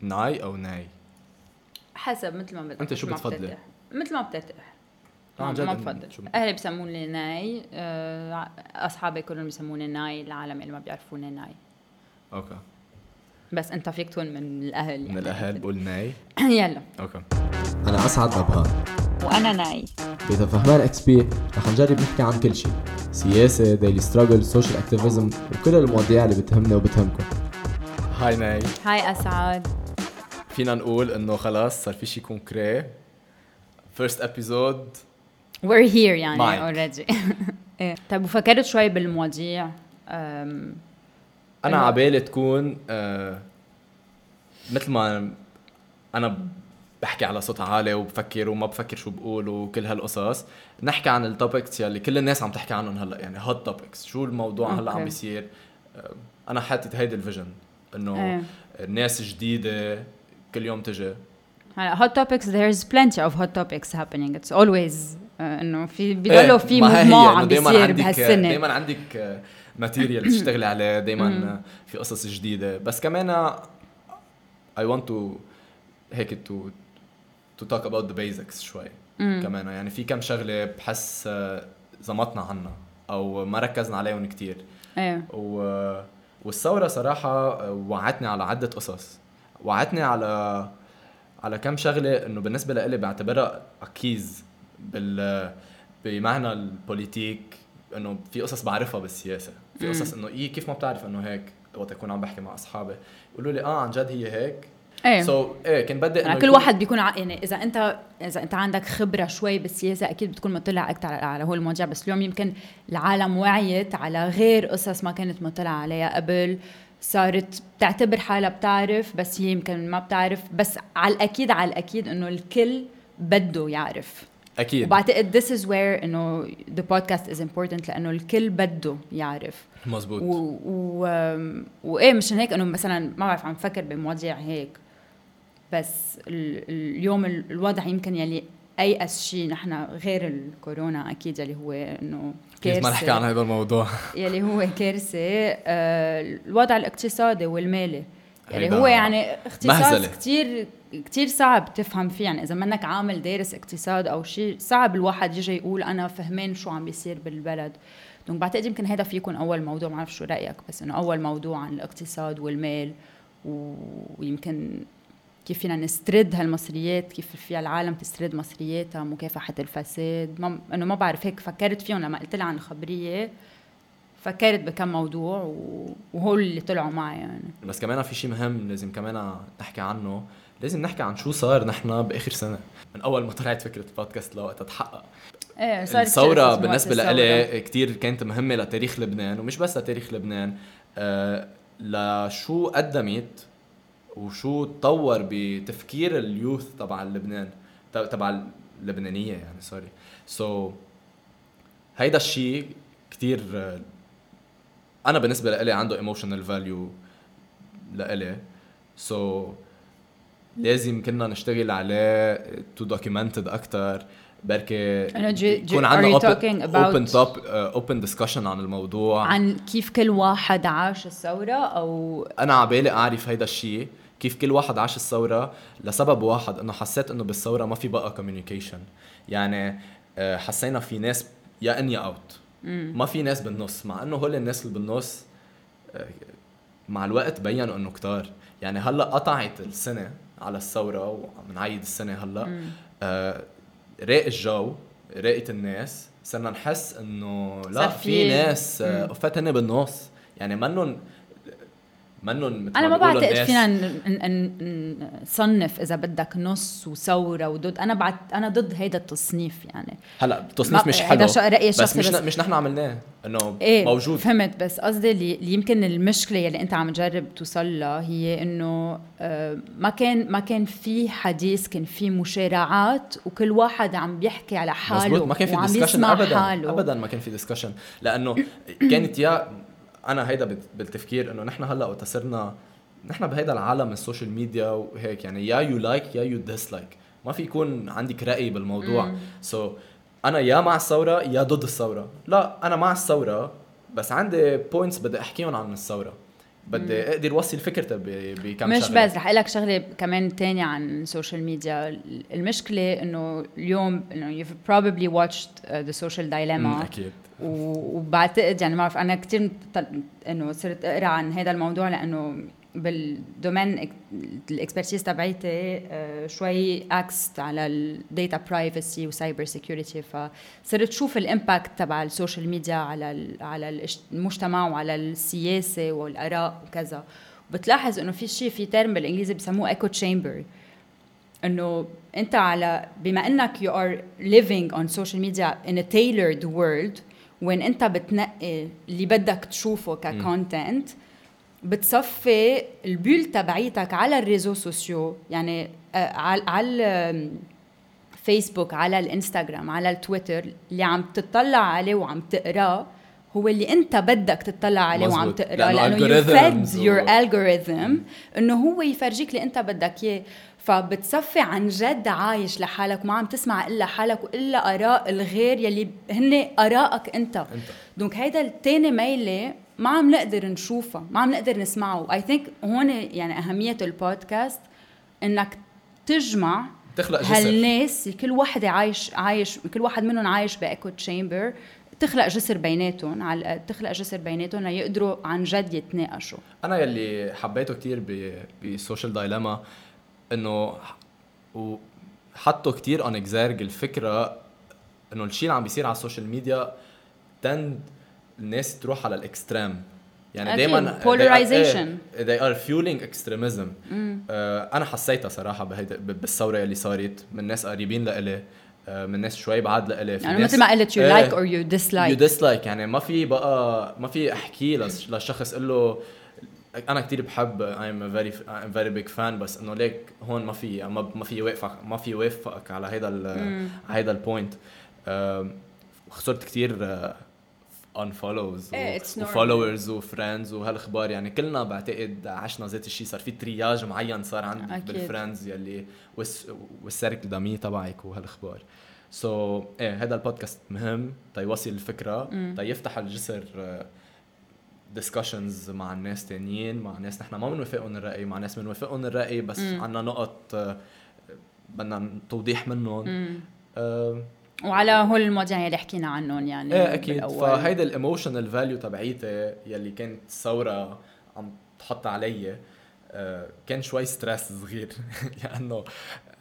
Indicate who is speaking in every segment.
Speaker 1: ناي أو ناي؟
Speaker 2: حسب مثل ما بدك
Speaker 1: أنت شو
Speaker 2: مثل ما
Speaker 1: بتفضلي؟
Speaker 2: بترتاح. مثل ما بترتاح
Speaker 1: آه، عن
Speaker 2: ما بفضل. أهلي بسموني ناي آه، أصحابي كلهم بيسموني ناي العالم اللي ما بيعرفوني ناي.
Speaker 1: أوكي.
Speaker 2: بس أنت فيك تكون من الأهل
Speaker 1: من
Speaker 2: يعني.
Speaker 1: الأهل بقول ناي؟
Speaker 2: يلا.
Speaker 1: أوكي.
Speaker 3: أنا أسعد نبهان
Speaker 2: وأنا ناي.
Speaker 3: ب The Fahman XP رح نجرب نحكي عن كل شيء سياسة، daily struggle، social activism وكل المواضيع اللي بتهمنا وبتهمكم.
Speaker 1: هاي ناي.
Speaker 2: هاي أسعد.
Speaker 1: فينا نقول إنه خلاص صار في شيء concret first episode
Speaker 2: we're here يعني. already. طيب وفكرت شوي بالمواضيع
Speaker 1: أنا
Speaker 2: إنه-
Speaker 1: عبالي تكون آه مثل ما أنا بحكي على صوت عالي وبفكر وما بفكر شو بقول وكل هالقصص نحكي عن ال topics يلي كل الناس عم تحكي عنهم هلأ يعني hot topics شو الموضوع هلأ عم. بيصير آه أنا حاطط هيدي ال vision إنه
Speaker 2: إيه.
Speaker 1: الناس جديدة كل يوم تجي.
Speaker 2: هلا hot topics there's plenty of hot topics happening. It's always آه، إنه في بضلوا في
Speaker 1: إيه، mouvement هي،
Speaker 2: عم بيصير
Speaker 1: عندك
Speaker 2: بهالسنة.
Speaker 1: دائما عندك material تشتغلي عليه دائما في قصص جديدة. بس كمان I want to هيك to to talk about the basics شوي كمان. يعني في كم شغلة بحس آه، زمطنا عنها أو ما ركزنا عليهم كتير.
Speaker 2: إيه.
Speaker 1: و... والثورة صراحة وعتني على عدة قصص. وعتني على على كم شغلة إنه بالنسبة لإلي بعتبرها acquis بال بمعنى ال politique إنه في قصص بعرفها بالسياسة. في قصص إنه إيه كيف ما بتعرف إنه هيك؟ وقت أكون عم بحكي مع أصحابي. يقولوا لي آه عن جد هي هيك. إيه. so, إيه كان بدي
Speaker 2: يعني
Speaker 1: إنه
Speaker 2: كل واحد بيكون ع... يعني إذا أنت إذا أنت عندك خبرة شوي بالسياسة أكيد بتكون مطلع أكثر على على هو المواضيع بس اليوم يمكن العالم وعيت على غير قصص ما كانت مطلعة عليها قبل. صارت بتعتبر حالها بتعرف بس هي يمكن ما بتعرف بس على الأكيد على الأكيد إنه الكل بده يعرف.
Speaker 1: أكيد.
Speaker 2: وبعتقد this is where إنه the podcast is important لأنه الكل بده يعرف.
Speaker 1: مزبوط
Speaker 2: و... و... وايه مشان هيك إنه مثلا ما بعرف عم فكر بمواضيع هيك. بس ال... اليوم ال- الوضع يمكن يلي أيأس شيء نحن غير الكورونا أكيد يلي هو إنه
Speaker 1: كيف ما نحكي عن هذا الموضوع.
Speaker 2: يلي هو كارثه آه الوضع الاقتصادي والمالي. يلي هو يعني اختصاص. كتير كتير صعب تفهم فيه. يعني إذا منك عامل دارس اقتصاد أو شيء صعب الواحد يجي يقول أنا فهمان شو عم بيصير بالبلد. دونك بعتقد يمكن هذا في يكون أول موضوع ما بعرف شو رأيك بس إنه أول موضوع عن الاقتصاد والمال ويمكن كيف فينا نسترد هالمصريات كيف فيها العالم تسترد مصرياتها مكافحه الفساد. ما انه ما بعرف هيك فكرت فيهم لما قلت لها عن الخبريه فكرت بكم موضوع و- وهول اللي طلعوا معي يعني.
Speaker 1: بس كمان في شيء مهم لازم كمان نحكي عنه. لازم نحكي عن شو صار نحن بآخر سنة. من أول ما طلعت فكرة البودكاست لوقتها تحقق.
Speaker 2: إيه صار
Speaker 1: الثورة بالنسبة لإلي كتير كانت مهمة لتاريخ لبنان ومش بس لتاريخ لبنان. آه لشو قدمت وشو تطور بتفكير ال youth تبع لبنان تبع اللبنانية يعني sorry so, هيدا الشيء كتير آه، أنا بالنسبة لإلي عنده emotional value لإلي. so, لازم كنا نشتغل عليه to document it أكثر بركي
Speaker 2: أنا جي- جي-
Speaker 1: يكون عندنا open top open discussion عن الموضوع.
Speaker 2: عن كيف كل واحد عاش الثورة أو
Speaker 1: أنا عبالي أعرف هيدا الشيء كيف كل واحد عاش الثورة لسبب واحد إنه حسيت إنه بالثورة ما في بقى communication يعني آه، حسينا في ناس يا in يا out ما في ناس بالنص مع إنه هول الناس اللي بالنص آه، مع الوقت بينوا إنه كتار. يعني هلأ قطعت السنة على الثورة وعم نعيد السنة هلأ. آه، راق الجو راقت الناس صرنا نحس إنه لا في ناس آه، هن بالنص. يعني منن منن
Speaker 2: أنا ما بعتقد فينا نصنف إذا بدك نص وثوره وضد أنا بعت أنا ضد هيدا التصنيف يعني.
Speaker 1: هلا التصنيف مش
Speaker 2: هيدا
Speaker 1: حلو.
Speaker 2: رأيي
Speaker 1: بس
Speaker 2: الشخصي
Speaker 1: مش
Speaker 2: بس-
Speaker 1: مش نحن عملناه إنه
Speaker 2: إيه
Speaker 1: موجود.
Speaker 2: فهمت. بس قصدي اللي يمكن المشكلة يلي أنت عم تجرب توصل لها هي إنه آه، ما كان ما كان في حديث كان في مشارعات وكل واحد عم بيحكي على حاله
Speaker 1: مزبوط ما كان في ديسكشن ابدا.
Speaker 2: حاله.
Speaker 1: ابدا ما كان في discussion لأنه كانت يا أنا هيدا بالتفكير إنه نحن هلأ وقت صرنا نحن بهيدا العالم ال social media وهيك يعني يا you like يا you dislike ما في يكون عندك رأي بالموضوع. so, أنا يا مع الثورة يا ضد الثورة. لا أنا مع الثورة بس عندي points بدي أحكيهم عن الثورة. بدي أقدر اوصل فكرتي ب- بكم
Speaker 2: مش
Speaker 1: شغلة.
Speaker 2: بس رح أقول لك شغلة كمان تانية عن ال social media المشكلة إنه اليوم إنه you've probably watched the social
Speaker 1: مم،
Speaker 2: dilemma أكيد وبعتقد يعني ما بعرف أنا كثير إنه صرت أقرأ عن هذا الموضوع لأنه بال domaine ال expertise تبعيتي آه، شوي اكست على ال data privacy و cyber security فصرت شوف ال impact تبع ال social media على على المجتمع وعلى السياسة والآراء وكذا. بتلاحظ إنه في شيء في term بالإنجليزي بسموه echo chamber إنه أنت على بما إنك you are living on social media in a tailored world وين أنت بتنقي اللي بدك تشوفه ك content بتصفي ال bulle تبعيتك على ال réseaux sociaux يعني آه، على على فيسبوك على الإنستغرام على التويتر اللي عم تطلع عليه وعم تقراه هو اللي أنت بدك تطلع عليه وعم
Speaker 1: مزبوط.
Speaker 2: تقراه
Speaker 1: لأنه
Speaker 2: لأنه you fed
Speaker 1: algorithms
Speaker 2: your
Speaker 1: و-
Speaker 2: algorithm إنه هو يفرجيك اللي أنت بدك إياه. فبتصفي عن جد عايش لحالك وما عم تسمع إلا حالك وإلا آراء الغير يلي هن ارائك أنت,
Speaker 1: أنت.
Speaker 2: donc هيدا التاني ميلة ما عم نقدر نشوفها ما عم نقدر نسمعه. I think هون يعني أهمية البودكاست إنك تجمع
Speaker 1: تخلق جسر.
Speaker 2: هالناس كل وحدة عايش عايش كل واحد منهم عايش ب echo chamber تخلق جسر بيناتهم على تخلق جسر بيناتهم ليقدروا عن جد يتناقشوا.
Speaker 1: أنا يلي حبيته كتير ب- ب Social Dilemma إنه وحطوا كتير on الفكرة إنه الشيء اللي عم بيصير على ال social media tend الناس تروح على ال extreme
Speaker 2: يعني.
Speaker 1: دائما
Speaker 2: Polarization.
Speaker 1: they are fueling extremism آه أنا حسيتها صراحة بهيدا بالثورة اللي صارت من ناس قريبين لإلي آه من ناس شوي بعاد لإلي
Speaker 2: يعني مثل ما قلت you
Speaker 1: إيه.
Speaker 2: like or you
Speaker 1: you
Speaker 2: dislike
Speaker 1: dislike يعني ما في بقى ما في أحكي لش- للشخص أقول له أنا كثير بحب I'm very I'm very big fan بس إنه ليك هون ما في ما ما في يوافقك ما في يوافقك على هيدا على هيدا ال point خسرت كثير
Speaker 2: unfollows. و followers
Speaker 1: و friends وهالاخبار يعني كلنا بعتقد عشنا ذات الشيء صار في triage معين صار عندك
Speaker 2: أكيد.
Speaker 1: بال friends يلي والس- وال cercle d'amis تبعك وهالأخبار. so, إيه هذا البودكاست مهم. تيوصل الفكرة تيفتح الجسر discussions مع الناس تانيين مع ناس نحن ما بنوافقهم الرأي مع ناس بنوافقهم الرأي بس عندنا نقط آه، بدنا توضيح منهم. آه،
Speaker 2: وعلى هول المواضيع اللي حكينا عنهم يعني
Speaker 1: إيه أكيد.
Speaker 2: بالأول.
Speaker 1: فهيدا ال emotional value تبعيتي يلي كانت الثوره عم تحط علي آه، كان شوي stress صغير. لأنه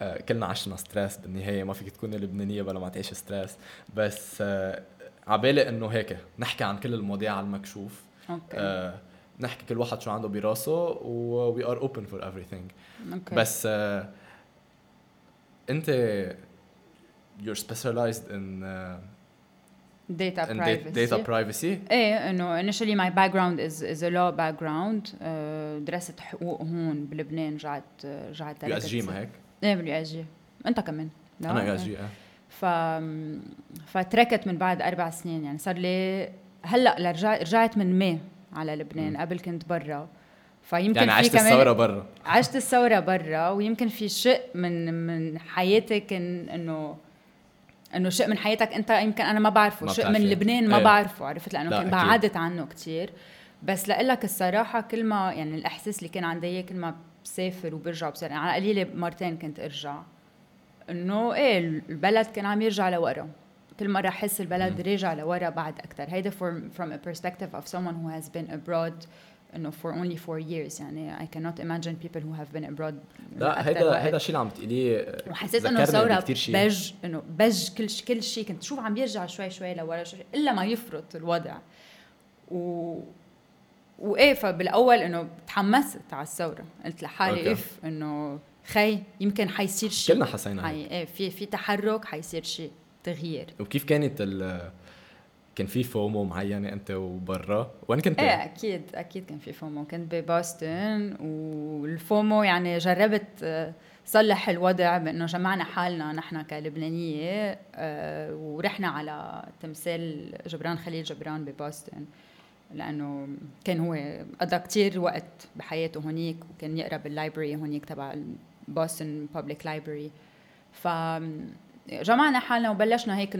Speaker 1: آه، كلنا عشنا stress بالنهاية. ما فيك تكون لبنانية بلا ما تعيش stress بس آه، عبالي إنه هيك. نحكي عن كل المواضيع على المكشوف. okay. نحكي كل واحد شو عنده براسه و we are open for everything. بس أنت you're specialized in uh,
Speaker 2: data
Speaker 1: in
Speaker 2: privacy.
Speaker 1: da- data privacy?
Speaker 2: إيه انه initially my background is is a law background. آه، درست حقوق هون بلبنان رجعت آه، رجعت USJ
Speaker 1: ما هيك؟
Speaker 2: إيه بال USJ. أنت كمان؟
Speaker 1: أنا USJ
Speaker 2: إيه ف فتركت من بعد أربع سنين. يعني صار لي هلأ لرجع رجعت من مي على لبنان قبل كنت برا. فيمكن
Speaker 1: يعني
Speaker 2: في
Speaker 1: عشت
Speaker 2: كمان
Speaker 1: الثورة برا.
Speaker 2: عشت الثورة برا ويمكن في شيء من من حياتك إن- إنه إنه شيء من حياتك أنت يمكن أنا ما بعرفه
Speaker 1: ما
Speaker 2: شيء من. لبنان ما
Speaker 1: إيه.
Speaker 2: بعرفه عرفت لأنه
Speaker 1: لا، أكيد.
Speaker 2: بعدت عنه كتير بس لك الصراحة كل ما يعني الإحساس اللي كان عندي إياه كل ما بسافر وبرجع بصير يعني على قليلة مرتين كنت أرجع إنه إيه البلد كان عم يرجع لورا كل مرة أحس البلد راجع لورا بعد أكتر هيدا from, from a perspective of someone who has been abroad إنه for only four years يعني I cannot imagine people who have been abroad
Speaker 1: لا هيدا. هيدا الشيء اللي عم تقوليه
Speaker 2: وحسيت إنه
Speaker 1: ثورة شيء.
Speaker 2: بج إنه بج كل ش... كل شيء كنت شوف عم يرجع شوي شوي لورا شوي إلا ما يفرط الوضع و وايه فبالأول إنه تحمست على الثورة قلت لحالي. إف إنه خي يمكن حيصير شيء
Speaker 1: كلنا حسينا
Speaker 2: حي...
Speaker 1: هيك
Speaker 2: إيه في في تحرك حيصير شيء تغيير
Speaker 1: وكيف كانت ال كان في FOMO معينة أنت وبرا؟ وين كنت؟
Speaker 2: إيه أكيد أكيد كان في FOMO. كنت ببوسطن وال FOMO يعني جربت آه، صلح الوضع بأنه جمعنا حالنا نحن كلبنانية آه، ورحنا على تمثال جبران خليل جبران ببوسطن لأنه كان هو قضى كتير وقت بحياته هونيك وكان يقرأ بال library هونيك تبع Boston Public Library ف جمعنا حالنا وبلشنا هيك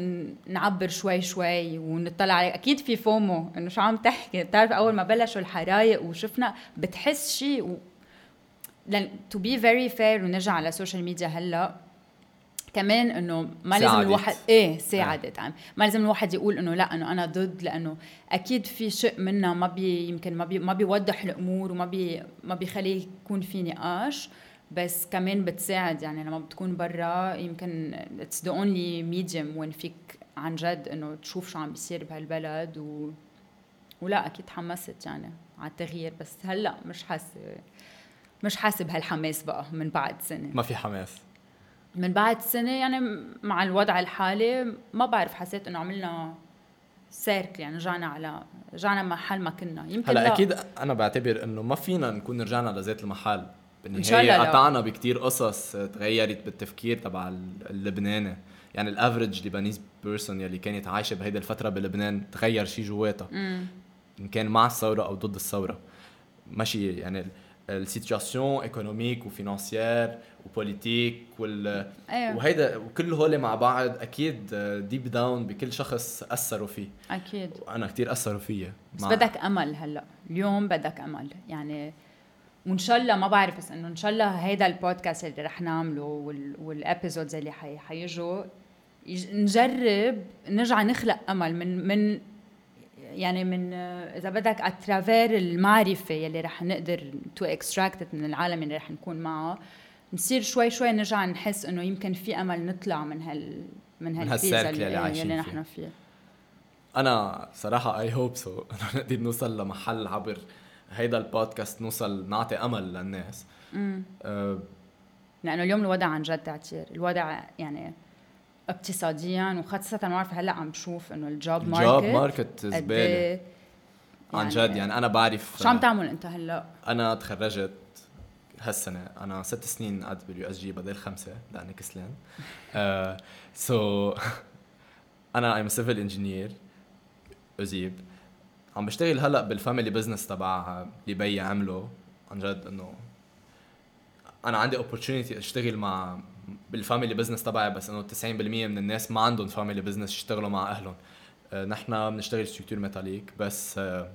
Speaker 2: نعبر شوي شوي ونطلع عليه. أكيد في FOMO إنه شو عم تحكي؟ بتعرف أول ما بلشوا الحرايق وشفنا بتحس شيء و... لأن to be very fair ونرجع على ال social media هلأ كمان إنه ما لازم
Speaker 1: ساعدت.
Speaker 2: الواحد إيه ساعدت. عم ما لازم الواحد يقول إنه لا إنه أنا ضد لأنه أكيد في شيء منها ما بي يمكن ما بي ما بيوضح الأمور وما بي ما بيخلي يكون في نقاش. بس كمان بتساعد يعني لما بتكون برا يمكن it's the only medium وين فيك عن جد إنه تشوف شو عم بيصير بهالبلد و ولا أكيد تحمست يعني على التغيير بس هلأ مش حاسة مش حاسة بهالحماس بقى من بعد سنة.
Speaker 1: ما في حماس.
Speaker 2: من بعد سنة يعني مع الوضع الحالي ما بعرف حسيت إنه عملنا circle يعني رجعنا على رجعنا محل ما كنا. يمكن
Speaker 1: هلأ
Speaker 2: لا.
Speaker 1: أكيد أنا بعتبر إنه ما فينا نكون رجعنا لذات المحل. بالنهايه. قطعنا بكتير قصص تغيرت بالتفكير تبع اللبناني. يعني ال average Lebanese person يلي كانت عايشة بهيدي الفترة بلبنان تغير شيء جواتها. إن كان مع الثورة أو ضد الثورة. ماشي يعني ال situation économique و financière و politique وال
Speaker 2: إيه
Speaker 1: وهيدا وكل هول مع بعض أكيد deep down بكل شخص أثروا فيه.
Speaker 2: أكيد.
Speaker 1: وأنا كتير أثروا فيا.
Speaker 2: بس بدك أمل هلأ. اليوم بدك أمل. يعني وإن شاء الله ما بعرف بس إنه إن شاء الله هيدا البودكاست اللي رح نعمله وال وال episodes اللي حي حيجوا يج- نجرب نرجع نخلق أمل من من يعني من إذا بدك à travers المعرفة يلي رح نقدر to extract من العالم اللي رح نكون معه نصير شوي شوي نرجع نحس إنه يمكن في أمل نطلع من هال من هالفيزا اللي,
Speaker 1: اللي عايشين فيه.
Speaker 2: نحن فيه
Speaker 1: أنا صراحة I hope so نقدر نوصل لمحل عبر هيدا البودكاست نوصل نعطي أمل للناس.
Speaker 2: امم
Speaker 1: أه
Speaker 2: لأنه اليوم الوضع عن جد تعتير. الوضع يعني اقتصاديا وخاصة ما بعرف هلأ عم بشوف إنه ال job
Speaker 1: market ال
Speaker 2: job
Speaker 1: market زبالة.
Speaker 2: إيه
Speaker 1: عن جد يعني أنا بعرف
Speaker 2: شو عم تعمل أنت هلأ؟
Speaker 1: أنا تخرجت هالسنة. أنا ست سنين قعدت بال USJ بدل خمسة لأني كسلان. so أنا I'm civil engineer اذيب عم بشتغل هلأ بال family business تبع اللي بيي عمله عن جد إنه أنا عندي opportunity أشتغل مع بال family business تبعي بس إنه 90% من الناس ما عندهم family business يشتغلوا مع أهلهم. آه، نحن بنشتغل structure métallique بس آه،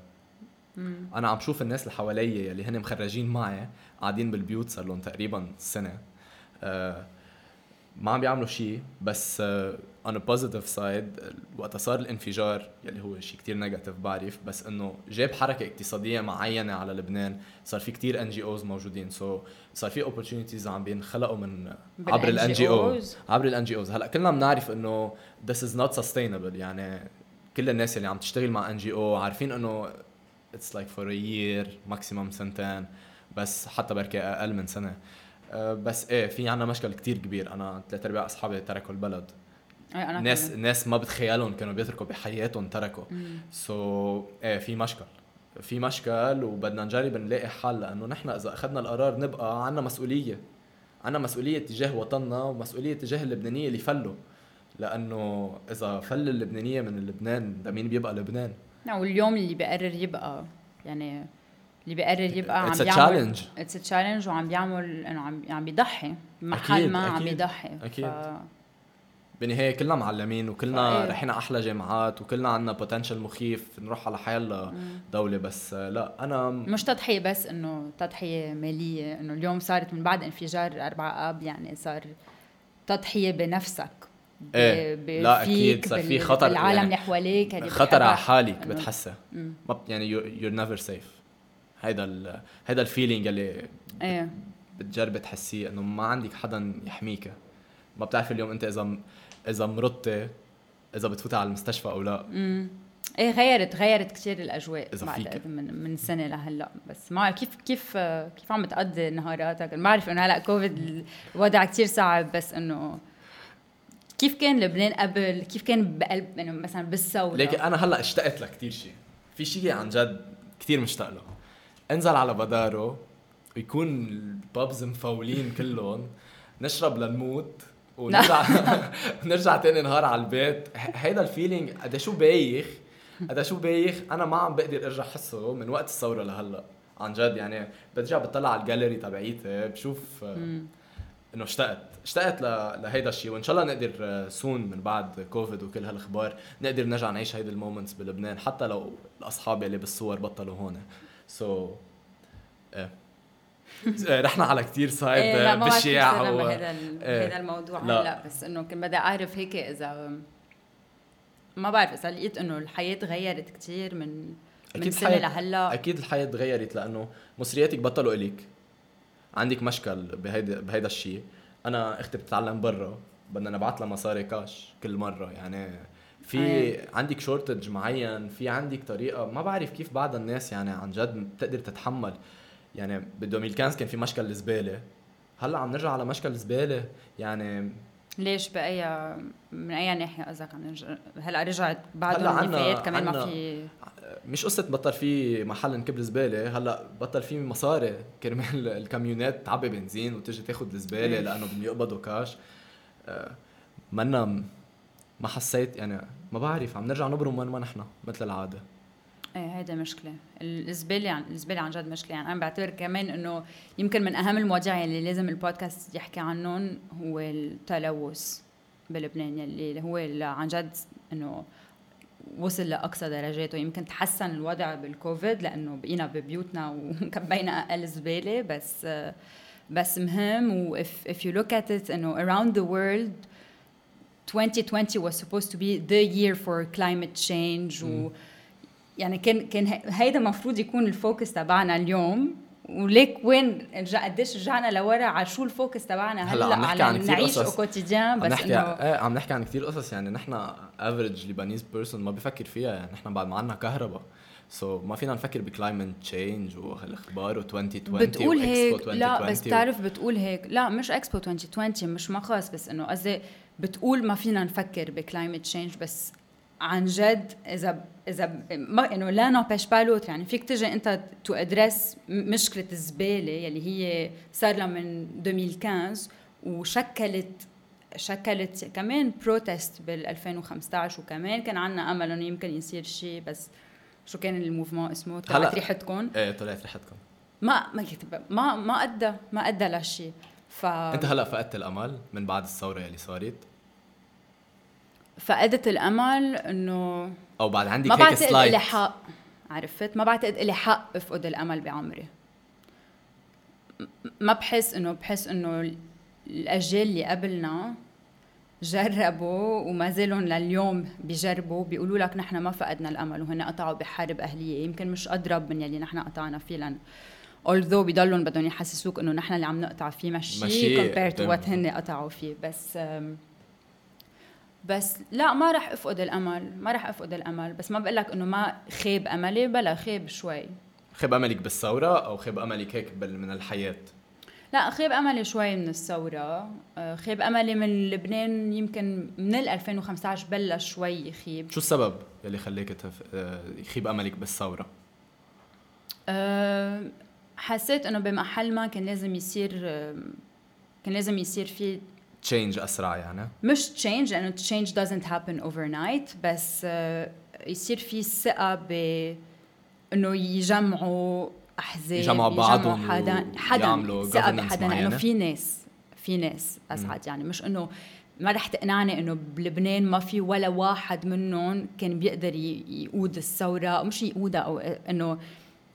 Speaker 1: أنا عم شوف الناس اللي حوالي اللي هن مخرجين معي قاعدين بالبيوت صار لهم تقريبا سنة. آه، ما عم بيعملوا شيء بس on positive side وقت صار الانفجار يلي هو شيء كتير negative بعرف بس إنه جاب حركة اقتصادية معينة على لبنان صار في كتير NGOs موجودين so صار في opportunities عم بينخلقوا من عبر ال
Speaker 2: NGOs.
Speaker 1: عبر ال NGOs هلأ كلنا بنعرف إنه this is not sustainable يعني كل الناس اللي عم تشتغل مع NGO عارفين إنه it's like for a year maximum سنتين بس حتى بركي أقل من سنة. أه، بس إيه في عنا مشكل كتير كبير. أنا ثلاث أرباع أصحابي تركوا البلد. ناس
Speaker 2: كمان.
Speaker 1: ناس ما بتخيلهم كانوا بيتركوا بحياتهم تركوا. so, إيه في مشكل في مشكل وبدنا نجرب نلاقي حل لأنه نحن إذا أخذنا القرار نبقى عنا مسؤولية عنا مسؤولية تجاه وطننا ومسؤولية تجاه اللبنانية اللي فلوا لأنه إذا فل اللبنانية من لبنان ده مين بيبقى لبنان
Speaker 2: لا واليوم اللي بيقرر يبقى يعني اللي بيقرر يبقى
Speaker 1: It's
Speaker 2: عم
Speaker 1: a
Speaker 2: بيعمل
Speaker 1: challenge.
Speaker 2: اتس تشالنج وعم بيعمل إنه عم عم بيضحي محل ما عم
Speaker 1: أكيد،
Speaker 2: يضحي
Speaker 1: أكيد.
Speaker 2: ف...
Speaker 1: بالنهايه كلنا معلمين وكلنا
Speaker 2: صحيح.
Speaker 1: رحنا أحلى جامعات وكلنا عنا potential مخيف نروح على حيلا دولة بس لا أنا
Speaker 2: مش تضحية بس إنه تضحية مالية إنه اليوم صارت من بعد انفجار 4 آب يعني صار تضحية بنفسك ب- ب-
Speaker 1: لا
Speaker 2: فيك،
Speaker 1: صار في خطر
Speaker 2: بالعالم
Speaker 1: يعني
Speaker 2: اللي حواليك اللي
Speaker 1: خطر على. حالك بتحسها
Speaker 2: مم.
Speaker 1: ما ب- يعني you're never safe هيدا ال هيدا ال feeling اللي
Speaker 2: إيه
Speaker 1: بتجربي تحسيه إنه ما عندك حدا يحميك ما بتعرفي اليوم أنت إذا إذا مرضتي إذا بتفوتي على المستشفى أو لا.
Speaker 2: امم إيه غيرت غيرت كثير
Speaker 1: الأجواء
Speaker 2: بعد
Speaker 1: فيك.
Speaker 2: من من سنة لهلأ. بس ما كيف كيف كيف عم تقضي نهاراتك أنا بعرف إنه هلأ كوفيد الوضع كثير صعب بس إنه كيف كان لبنان قبل؟ كيف كان بقلب إنه مثلا بالثورة؟
Speaker 1: لكن أنا هلأ اشتقت لكثير شيء في شيء عن جد كثير مشتاق له. انزل على بدارو ويكون البابز مفولين كلهم نشرب لنموت ونرجع نرجع تاني نهار على البيت. هيدا ال feeling قد شو بايخ؟ قد شو بايخ؟ أنا ما عم بقدر أرجع احسه من وقت الثورة لهلا. عن جد يعني برجع بطلع على الجاليري تبعيتي بشوف. إنه اشتقت. اشتقت. لهيدا الشيء وإن شاء الله نقدر soon من بعد كوفيد وكل هالأخبار نقدر نرجع نعيش هيدي ال moments بلبنان حتى لو الأصحاب يلي بالصور بطلوا هون. so, إيه. رحنا على كثير صعب
Speaker 2: إيه
Speaker 1: بالشياع
Speaker 2: و... بهذا إيه. هذا الموضوع لا. هلا بس إنه كنت بدي أعرف هيك إذا ما بعرف إذا لقيت إنه الحياة تغيرت كثير من
Speaker 1: أكيد من سنه لهلا أكيد الحياة تغيرت لأنه مصرياتك بطلوا الك عندك مشكل بهيدا بهيدا الشيء أنا أختي بتتعلم برا بدنا نبعث لها مصاري كاش كل مرة يعني في أيه. عندك شورتج معين في عندك طريقة ما بعرف كيف بعد الناس يعني عن جد بتقدر تتحمل يعني ب 2015 كان في مشكل الزباله هلأ عم نرجع على مشكل الزباله يعني
Speaker 2: ليش بأي من أي ناحية قصدك عم هلأ رجعت بعد النفايات كمان ما في
Speaker 1: مش قصة بطل في محل نكب الزباله هلأ بطل في مصاري. كرمال الكاميونات تعبي بنزين وتجي تاخذ الزباله لأنه بدهم يقبضوا كاش آه، منا ما حسيت يعني ما بعرف عم نرجع نبرم وين ما نحن مثل العادة.
Speaker 2: إيه هيدا مشكلة. الزبالة يعني الزبالة عن جد مشكلة. يعني أنا بعتبر كمان إنه يمكن من أهم المواضيع اللي لازم البودكاست يحكي عنهم هو التلوث بلبنان يلي هو عن جد إنه وصل لأقصى درجاته. يمكن تحسن الوضع بالكوفيد لأنه بقينا ببيوتنا وكبينا أقل زبالة بس بس مهم. و if, if you look at it إنه around the world 2020 was supposed to be the year for climate change. و يعني كان كان هيدا المفروض يكون ال focus تبعنا اليوم. وليك وين قديش رجعنا لورا على شو ال focus تبعنا؟ هلأ, هلأ على عن نعيش au quotidien
Speaker 1: بس إنه إيه عم نحكي عن كثير قصص يعني نحن average Lebanese person ما بفكر فيها. يعني نحن بعد ما عندنا كهرباء. so, ما فينا نفكر ب climate change وهالأخبار و2020
Speaker 2: بتقول هيك؟ لا بس بتعرف بتقول هيك. لا مش اكسبو 2020 مش ما خاص بس إنه قصدي بتقول ما فينا نفكر ب climate change بس عن جد اذا إذا ما إنه لا نوبيش با لوتر يعني فيك تجي أنت تو ادريس مشكلة الزبالة يلي هي صار لها من 2015 وشكلت شكلت كمان بروتست بال 2015 وكمان كان عندنا أمل إنه يمكن يصير شيء بس شو كان الموفمون اسمه؟ طلعت ريحتكم؟
Speaker 1: إيه طلعت ريحتكم.
Speaker 2: ما ما ما ما ادى ما أدى لشيء ف
Speaker 1: أنت هلا فقدت الأمل من بعد الثورة يلي صارت.
Speaker 2: فقدت الأمل إنه
Speaker 1: أو بعد عندك
Speaker 2: ما بعتقد لي حق عرفت؟ ما بعتقد لي حق افقد الأمل بعمري. ما بحس إنه بحس إنه الأجيال اللي قبلنا جربوا وما زالوا لليوم بيجربوا بيقولوا لك نحن ما فقدنا الأمل وهن قطعوا بحرب أهلية. يمكن مش أضرب من يلي نحن قطعنا فيه لأن although بضلهم بدهم يحسسوك إنه نحن اللي عم نقطع فيه ماشي, compared to what هن قطعوا فيه. بس بس لا ما رح أفقد الأمل ما رح أفقد الأمل. بس ما بقول لك إنه ما خيب أملي بلا خيب شوي.
Speaker 1: خيب أملك بالثورة أو خيب أملك هيك من الحياة؟
Speaker 2: لا خيب أملي شوي من الثورة. آه، خيب أملي من لبنان يمكن من 2015 بلش شوي يخيب
Speaker 1: شو السبب يلي خليك تف... آه، يخيب أملك بالثورة؟
Speaker 2: أه حسيت إنه بمحل ما كان لازم يصير كان لازم يصير في
Speaker 1: change أسرع يعني؟
Speaker 2: مش change لأنه change doesn't happen overnight بس uh, يصير في ثقة ب إنه يجمعوا أحزاب
Speaker 1: يجمعوا بعضهم
Speaker 2: حدا حدا ثقة بحدا لأنه في ناس في ناس أسعد يعني. مش إنه ما رح تقنعني إنه بلبنان ما في ولا واحد منهم كان بيقدر يقود الثورة أو مش يقودها أو إنه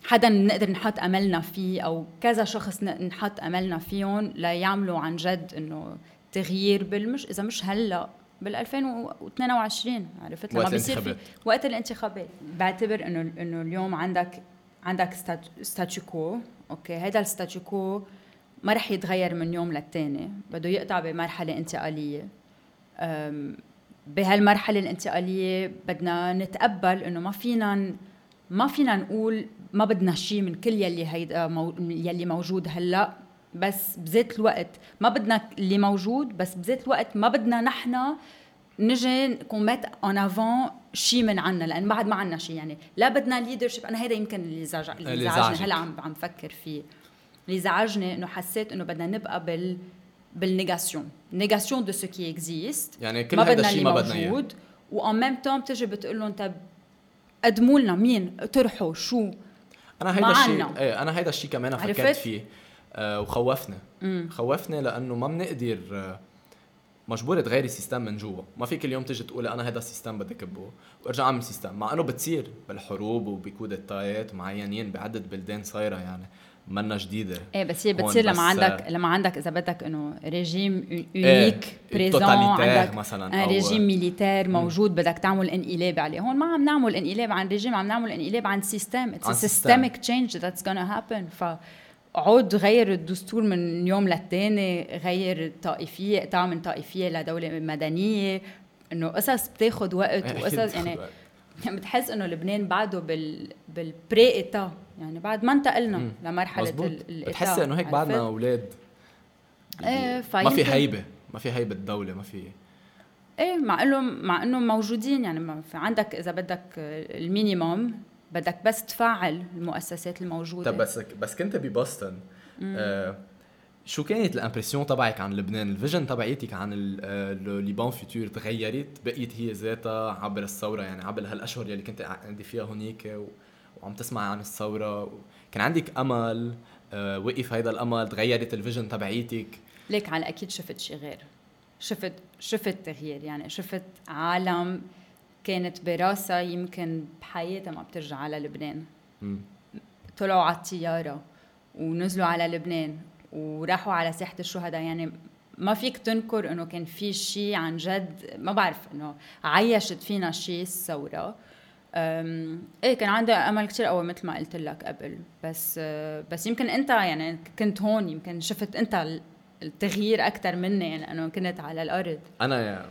Speaker 2: حدا نقدر نحط أملنا فيه أو كذا شخص نحط أملنا فيهم ليعملوا عن جد إنه تغيير بالمش إذا مش هلأ بال 2022 عرفت؟
Speaker 1: لما بيصير في
Speaker 2: وقت الانتخابات. بعتبر إنه إنه اليوم عندك عندك status quo okay؟ هذا ال status quo ما رح يتغير من يوم للتاني. بده يقطع بمرحلة انتقالية. بهالمرحلة الانتقالية بدنا نتقبل إنه ما فينا ما فينا نقول ما بدنا شيء من كل يلي هيدا مو يلي موجود هلأ. بس بذات الوقت ما بدنا اللي موجود بس بذات الوقت ما بدنا نحن نجي نكون مات اون افون شيء من عنا لأن بعد ما عنا شيء يعني. لا بدنا ليدرشيب أنا هذا يمكن اللي زعجني هلأ عم عم فكر فيه. اللي زعجني إنه حسيت إنه بدنا نبقى بال بالنيغاسيون نيغاسيون دو سو كي اكزيست
Speaker 1: يعني كل هذا الشيء ما بدنا إياه.
Speaker 2: وان ميم تون بتجي بتقول لهم طب قدموا لنا مين؟ اطرحوا شو؟
Speaker 1: أنا هيدا الشيء إيه أنا هيدا الشيء كمان فكرت فيه. آه وخوفنا. خوفنا لأنه ما بنقدر آه مجبور تغيري system من جوا. ما فيك اليوم تيجي تقولي أنا هذا ال system بدي كبه وارجع أعمل system. مع إنه بتصير بالحروب وبكودتايات معينين بعدة بلدان صايرة يعني منا جديدة.
Speaker 2: إيه بس هي بتصير لما عندك لما عندك إذا بدك إنه régime unique
Speaker 1: et
Speaker 2: présent
Speaker 1: عندك مثلا
Speaker 2: أو régime militaire موجود بدك تعمل انقلاب عليه. هون ما عم نعمل انقلاب عن ريجيم عم نعمل انقلاب عن system it's systemic change that's gonna happen ف عود غير الدستور من يوم للتاني غير الطائفيه اقطاع من طائفية لدولة مدنية. إنه قصص بتاخذ وقت وقصص يعني يعني بتحس إنه لبنان بعده بال بال pré-État يعني بعد ما انتقلنا لمرحلة
Speaker 1: ال État بتحسي إنه هيك بعدنا أولاد
Speaker 2: إيه
Speaker 1: ما في هيبة ما في هيبة الدولة ما في.
Speaker 2: إيه مع إنه مع إنه موجودين. يعني ما في عندك إذا بدك ال minimum بدك بس تفعل المؤسسات الموجودة.
Speaker 1: طب بس بس كنت ب Boston آه شو كانت ال impression تبعك عن لبنان؟ ال vision تبعيتك عن ال Liban futur تغيرت؟ بقيت هي ذاتها عبر الثورة يعني عبر هالأشهر يلي كنت عندي فيها هونيك وعم تسمع عن الثورة. كان عندك أمل؟ آه وقف هيدا الأمل؟ تغيرت ال vision تبعيتك؟
Speaker 2: ليك على أكيد شفت شيء غير. شفت شفت تغيير يعني شفت عالم كانت براسها يمكن بحياتها ما بترجع على لبنان. طلعوا على الطيارة ونزلوا على لبنان وراحوا على ساحة الشهداء. يعني ما فيك تنكر إنه كان في شيء عن جد ما بعرف إنه عيشت فينا شيء الثورة إيه كان عندي أمل كثير قوي مثل ما قلت لك قبل. بس بس يمكن أنت يعني كنت هون يمكن شفت أنت التغيير أكثر مني لأنه يعني كنت على الأرض.
Speaker 1: أنا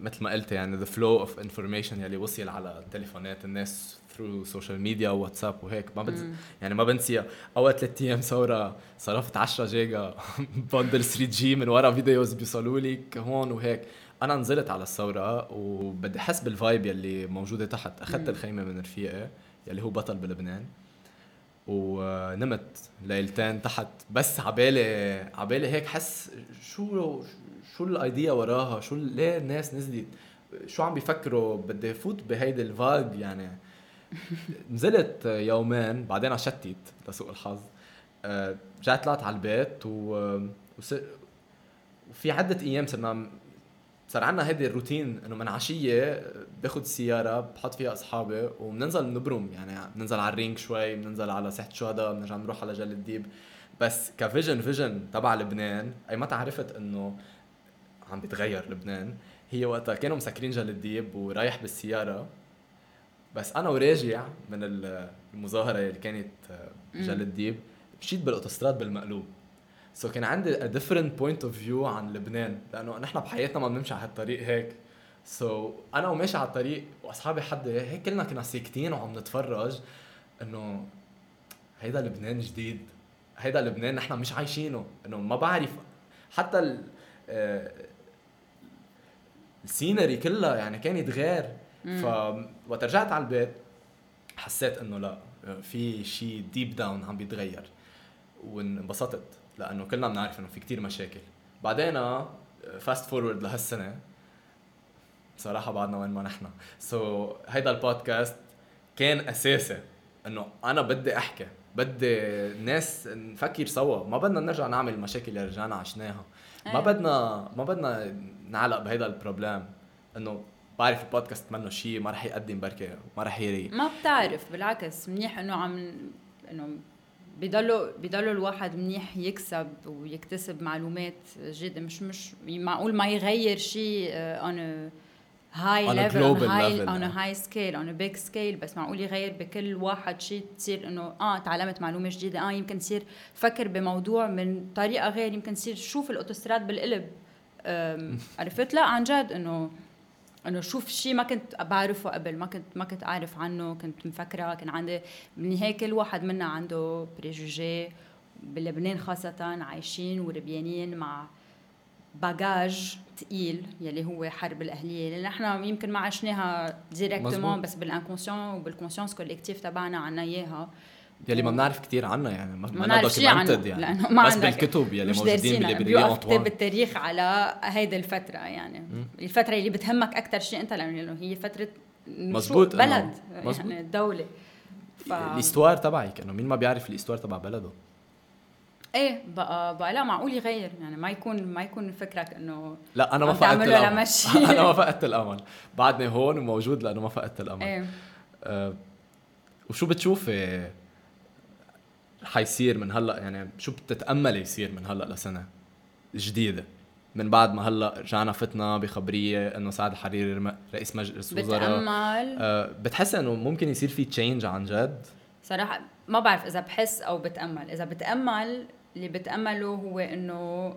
Speaker 1: مثل ما قلت يعني the flow of information يلي وصل على تليفونات الناس through social media وواتساب وهيك. ما بنسى يعني ما بنسى اول ثلاث أيام ثوره صرفت 10 giga bundle 3G من ورا فيديوز بيوصلوا لك هون وهيك. أنا نزلت على الثوره وبدي احس بال vibe يلي موجودة تحت. أخذت الخيمة من رفيقي يلي هو بطل بلبنان. ونمت ليلتين تحت. بس عبالي عبالي هيك حس شو شو ال idea وراها؟ شو ليه الناس نزلت؟ شو عم بيفكروا؟ بدي فوت بهيدي ال vague يعني. نزلت يومين بعدين شتت لسوء الحظ. آه، رجعت طلعت على البيت و... وفي عدة أيام صرنا صار عندنا هيدي الروتين إنه من عشية باخذ السيارة بحط فيها أصحابي وبننزل نبرم. يعني بننزل على الرينج شوي بننزل على ساحة الشهداء بنرجع نروح على جل الديب. بس ك vision vision تبع لبنان أي متى عرفت إنه عم بيتغير لبنان. هي وقتها كانوا مسكرين جل الديب ورايح بالسيارة. بس أنا وراجع من المظاهرة اللي كانت جل الديب مشيت بالأوتوستراد بالمقلوب. so كان عندي a different point of view عن لبنان لأنه نحن بحياتنا ما بنمشي على هالطريق هيك. so أنا وماشي على الطريق وأصحابي حد هيك كلنا كنا ساكتين وعم نتفرج إنه هيدا لبنان جديد. هيدا لبنان نحن مش عايشينه. إنه ما بعرف حتى آه، ال scenery كلها يعني كانت غير فوقت رجعت على البيت حسيت إنه لا في شيء deep down عم بيتغير وانبسطت لأنه كلنا بنعرف إنه في كتير مشاكل. بعدين fast forward لهالسنة بصراحه بعدنا وين ما نحن. so, هيدا البودكاست كان أساسي إنه أنا بدي أحكي بدي الناس نفكر سوا. ما بدنا نرجع نعمل المشاكل اللي رجعنا عشناها. ما إيه. بدنا ما بدنا نعلق بهيدا ال problem إنه بعرف البودكاست منه شيء ما رح يقدم بركة ما رح يري
Speaker 2: ما بتعرف بالعكس منيح إنه عم إنه بضلوا بضلوا الواحد منيح يكسب ويكتسب معلومات جديده مش مش معقول ما يغير شيء on high level high on high scale on big scale بس معقول يغير بكل واحد شيء تصير إنه آه تعلمت معلومة جديدة. آه يمكن تصير فكر بموضوع من طريقة غير. يمكن تصير شوف الأوتوستراد بالقلب. عرفت؟ لا عن جد إنه إنه شوف شيء ما كنت بعرفه قبل ما كنت ما كنت أعرف عنه كنت مفكرة كان عندي من هيك كل واحد منا عنده préjugés بلبنان خاصة عايشين وربيانين مع bagage ثقيل يلي هو حرب الأهلية اللي نحن يمكن ما عشناها directement بس بال inconscient وبال conscience collective تبعنا عنا إياها.
Speaker 1: يلي ما بنعرف كثير عنها يعني ما ما documented يعني. لأنه ما بس بالكتب يلي موجودين
Speaker 2: ب library كتاب التاريخ على هيدي الفترة يعني. م. الفترة اللي بتهمك أكثر شيء أنت لأنه هي فترة
Speaker 1: مزبوط
Speaker 2: بلد مزبوط. يعني الدولة
Speaker 1: ف... الإستوار تبعك إنه مين ما بيعرف ال histoire تبع بلده.
Speaker 2: إيه بقى بقى لا معقول يغير؟ يعني ما يكون ما يكون فكرك إنه
Speaker 1: لا أنا ما فقدت
Speaker 2: الأمل.
Speaker 1: أنا ما فقدت الأمل. بعدني هون وموجود لأنه ما فقدت الأمل.
Speaker 2: إيه.
Speaker 1: أه وشو بتشوفي حيصير من هلأ؟ يعني شو بتتاملي يصير من هلأ لسنة جديدة؟ من بعد ما هلأ رجعنا فتنا بخبرية إنه سعد الحريري رئيس مجلس وزراء
Speaker 2: بتأمل.
Speaker 1: أه بتحس إنه ممكن يصير في تشينج عن جد؟
Speaker 2: صراحة ما بعرف إذا بحس أو بتأمل، إذا بتأمل اللي بتأمله هو إنه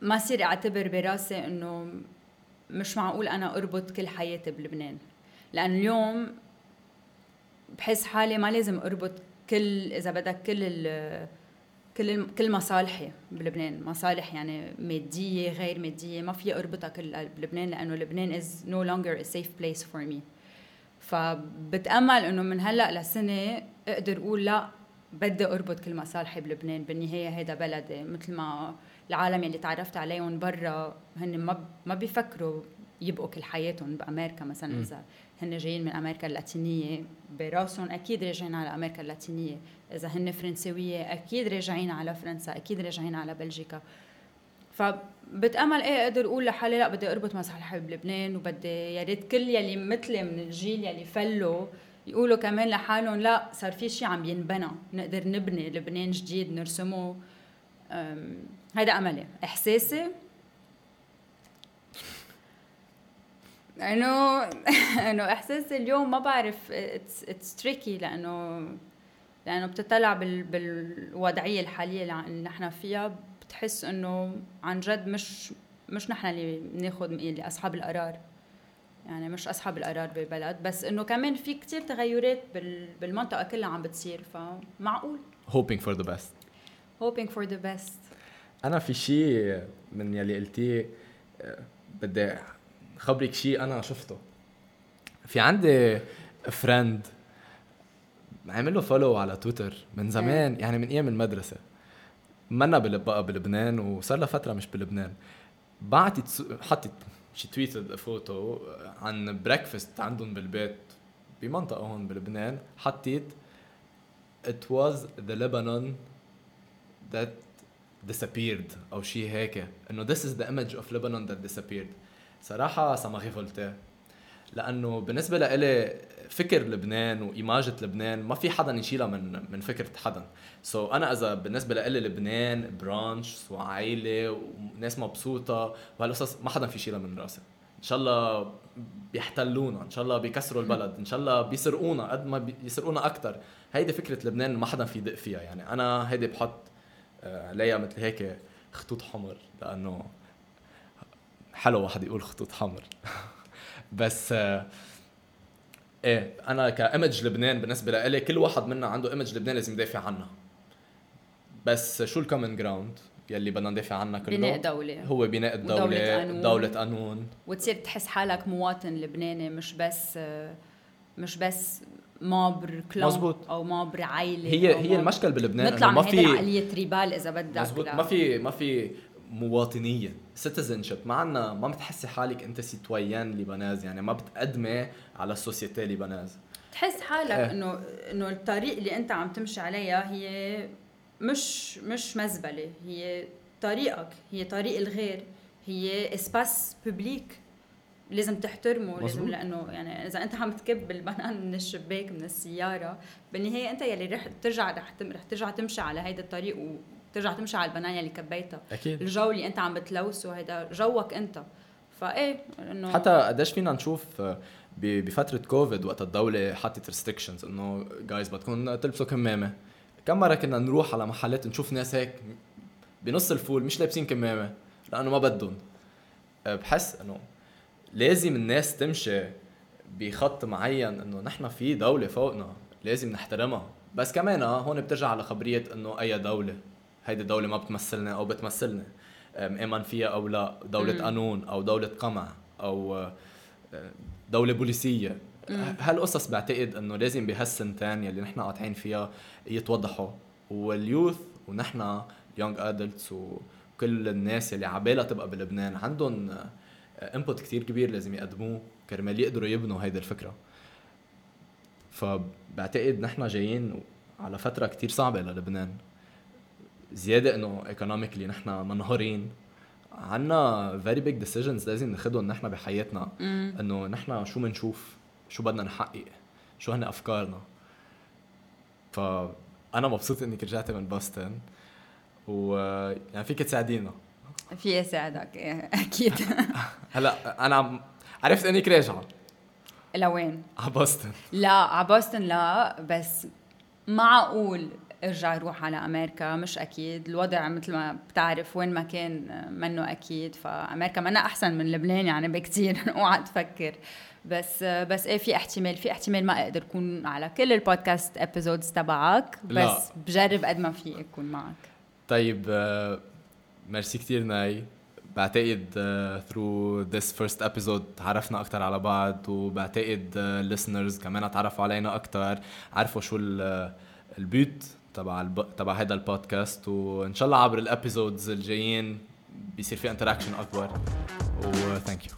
Speaker 2: ما صير أعتبر براسي إنه مش معقول أنا أربط كل حياتي بلبنان، لأن اليوم بحس حالي ما لازم أربط كل إذا بدك كل ال كل كل مصالحي بلبنان. مصالح يعني مادية غير مادية. ما في أربطها كل بلبنان لأنه لبنان is no longer a safe place for me. فبتأمل إنه من هلأ لسنة أقدر أقول لا بدي أربط كل مصالحي بلبنان بالنهاية هيدا بلدي مثل ما العالم اللي تعرفت عليهم برا هن ما ما بيفكروا يبقوا كل حياتهم بأمريكا مثلا. إذا هن جايين من أمريكا اللاتينية براسهم أكيد راجعين على أمريكا اللاتينية. إذا هن فرنسوية أكيد راجعين على فرنسا أكيد راجعين على بلجيكا. فبتأمل إيه أقدر أقول لحالي لا بدي أربط مصالحي بلبنان وبدي يا ريت كل يلي مثلي من الجيل يلي فلوا يقولوا كمان لحالهم لا صار في شيء عم ينبنى. نقدر نبني لبنان جديد نرسمه. هيدا أملي. إحساسي؟ إنه إنه إحساسي اليوم ما بعرف. اتس تريكي لأنه لأنه بتطلع بال بالوضعية الحالية اللي نحن فيها. بتحس إنه عن جد مش مش نحن اللي بناخذ اللي أصحاب القرار. يعني مش أصحاب القرار بالبلد بس إنه كمان في كتير تغيرات بال بالمنطقة كلها عم بتصير فمعقول.
Speaker 1: Hoping for the best.
Speaker 2: Hoping for the best.
Speaker 1: أنا في شيء من يلي قلتيه آه، بدي خبرك شيء أنا شفته. في عندي friend عامل له follow على تويتر من زمان يعني من أيام المدرسة. منا بقى بلبنان وصار لها فترة مش بلبنان. بعتت حطت شي تويتد فوتو عن بريكفاست عندهم بالبيت بمنطقة هون بلبنان حطيت it was the Lebanon that disappeared أو شيء هيك. إنه this is the image of Lebanon that disappeared. صراحة سماغي فولتيه لأنه بالنسبة لإلي فكر لبنان وايماجة لبنان ما في حدا يشيلها من من فكرة حدا. سو so أنا إذا بالنسبة لإلي لبنان برانش وعائلة وناس مبسوطة وهالقصص ما حدا في يشيلها من راسي. إن شاء الله بيحتلونا إن شاء الله بيكسروا البلد إن شاء الله بيسرقونا قد ما بيسرقونا أكثر هيدي فكرة لبنان ما حدا في يدق فيها. يعني أنا هيدي بحط آه، عليها مثل هيك خطوط حمر لأنه حلو واحد يقول خطوط حمر. بس آه، إيه أنا ك image لبنان بالنسبة لإلي كل واحد منا عنده image لبنان لازم يدافع عنها بس شو ال common ground يلي بدنا ندافع عنها كله
Speaker 2: بناء دولة
Speaker 1: هو بناء
Speaker 2: ودولة
Speaker 1: الدولة
Speaker 2: قانون.
Speaker 1: دولة قانون
Speaker 2: وتصير تحس حالك مواطن لبناني مش بس مش بس مابر
Speaker 1: مزبوط.
Speaker 2: أو مابر عائله
Speaker 1: هي
Speaker 2: أو
Speaker 1: هي المشكل بلبنان
Speaker 2: نطلع
Speaker 1: ما في
Speaker 2: العقلية tribale إذا بدك
Speaker 1: مزبوط
Speaker 2: لا.
Speaker 1: ما في ما في مواطنيه citizenship. ما عنا ما بتحسي حالك أنت citoyen libanaise يعني ما بتقدمي على ال société libanaise
Speaker 2: تحس حالك
Speaker 1: إيه.
Speaker 2: انه إنه الطريق اللي أنت عم تمشي عليها هي مش مش مزبلة. هي طريقك. هي طريق الغير. هي espace public لازم تحترمه. لازم
Speaker 1: مزبوط.
Speaker 2: لأنه يعني إذا أنت عم تكب البنان من الشباك من السيارة بالنهاية أنت يلي رح ترجع رح رح ترجع تمشي على هيدا الطريق وترجع تمشي على البنان يلي كبيتها.
Speaker 1: أكيد.
Speaker 2: الجو اللي أنت عم بتلوثه هيدا جوك أنت. فإيه إنه
Speaker 1: حتى قديش فينا نشوف آه، ب- بفترة كوفيد وقت الدولة حطت restrictions إنه جايز بدكم تلبسوا كمامة. كم مرة كنا نروح على محلات نشوف ناس هيك بنص الفول مش لابسين كمامة لأنه ما بدهم. آه، بحس إنه لازم الناس تمشي بخط معين إنه نحن في دولة فوقنا لازم نحترمها. بس كمان آه، هون بترجع على خبرية إنه أي دولة. هيدي الدولة ما بتمثلنا أو بتمثلنا. آه، مآمن فيها أو لا دولة
Speaker 2: مم.
Speaker 1: قانون أو دولة قمع أو آه، دولة بوليسية. هالقصص بعتقد إنه لازم بهالسنتين يلي نحن قاطعين فيها يتوضحوا. وال youth ونحن young adults وكل الناس يلي عبالها تبقى بلبنان عندهم input كتير كبير لازم يقدموه كرمال يقدروا يبنوا هيدي الفكرة. فبعتقد نحن جايين على فترة كتير صعبة للبنان. زيادة إنه economically نحن منهارين. عنا very big decisions لازم ناخذهم نحن بحياتنا. إنه نحن شو بنشوف شو بدنا نحقق؟ شو هن أفكارنا؟ فانا مبسوط انك رجعتي من بوسطن. و يعني فيك تساعدينا.
Speaker 2: في أساعدك إيه، أكيد.
Speaker 1: هلأ أنا عم عرفت إنك راجعة.
Speaker 2: لوين؟
Speaker 1: على بوسطن.
Speaker 2: لا على بوسطن لا بس معقول ارجع روح على أمريكا مش أكيد. الوضع مثل ما بتعرف وين ما كان منه أكيد. فأمريكا منا أحسن من لبنان يعني بكثير أوعى تفكر. بس بس إيه في احتمال في احتمال ما أقدر أكون على كل ال podcast episodes تبعك. بس
Speaker 1: لا.
Speaker 2: بجرب قد ما في أكون معك.
Speaker 1: طيب ميرسي كتير ناي. بعتقد through this first episode تعرفنا أكثر على بعض وبعتقد listeners كمان تعرفوا علينا أكثر عرفوا شو ال- البيوت تبع الب... تبع هذا البودكاست وإن شاء الله عبر ال episodes الجايين بيصير في انتراكشن أكبر. وثانك يو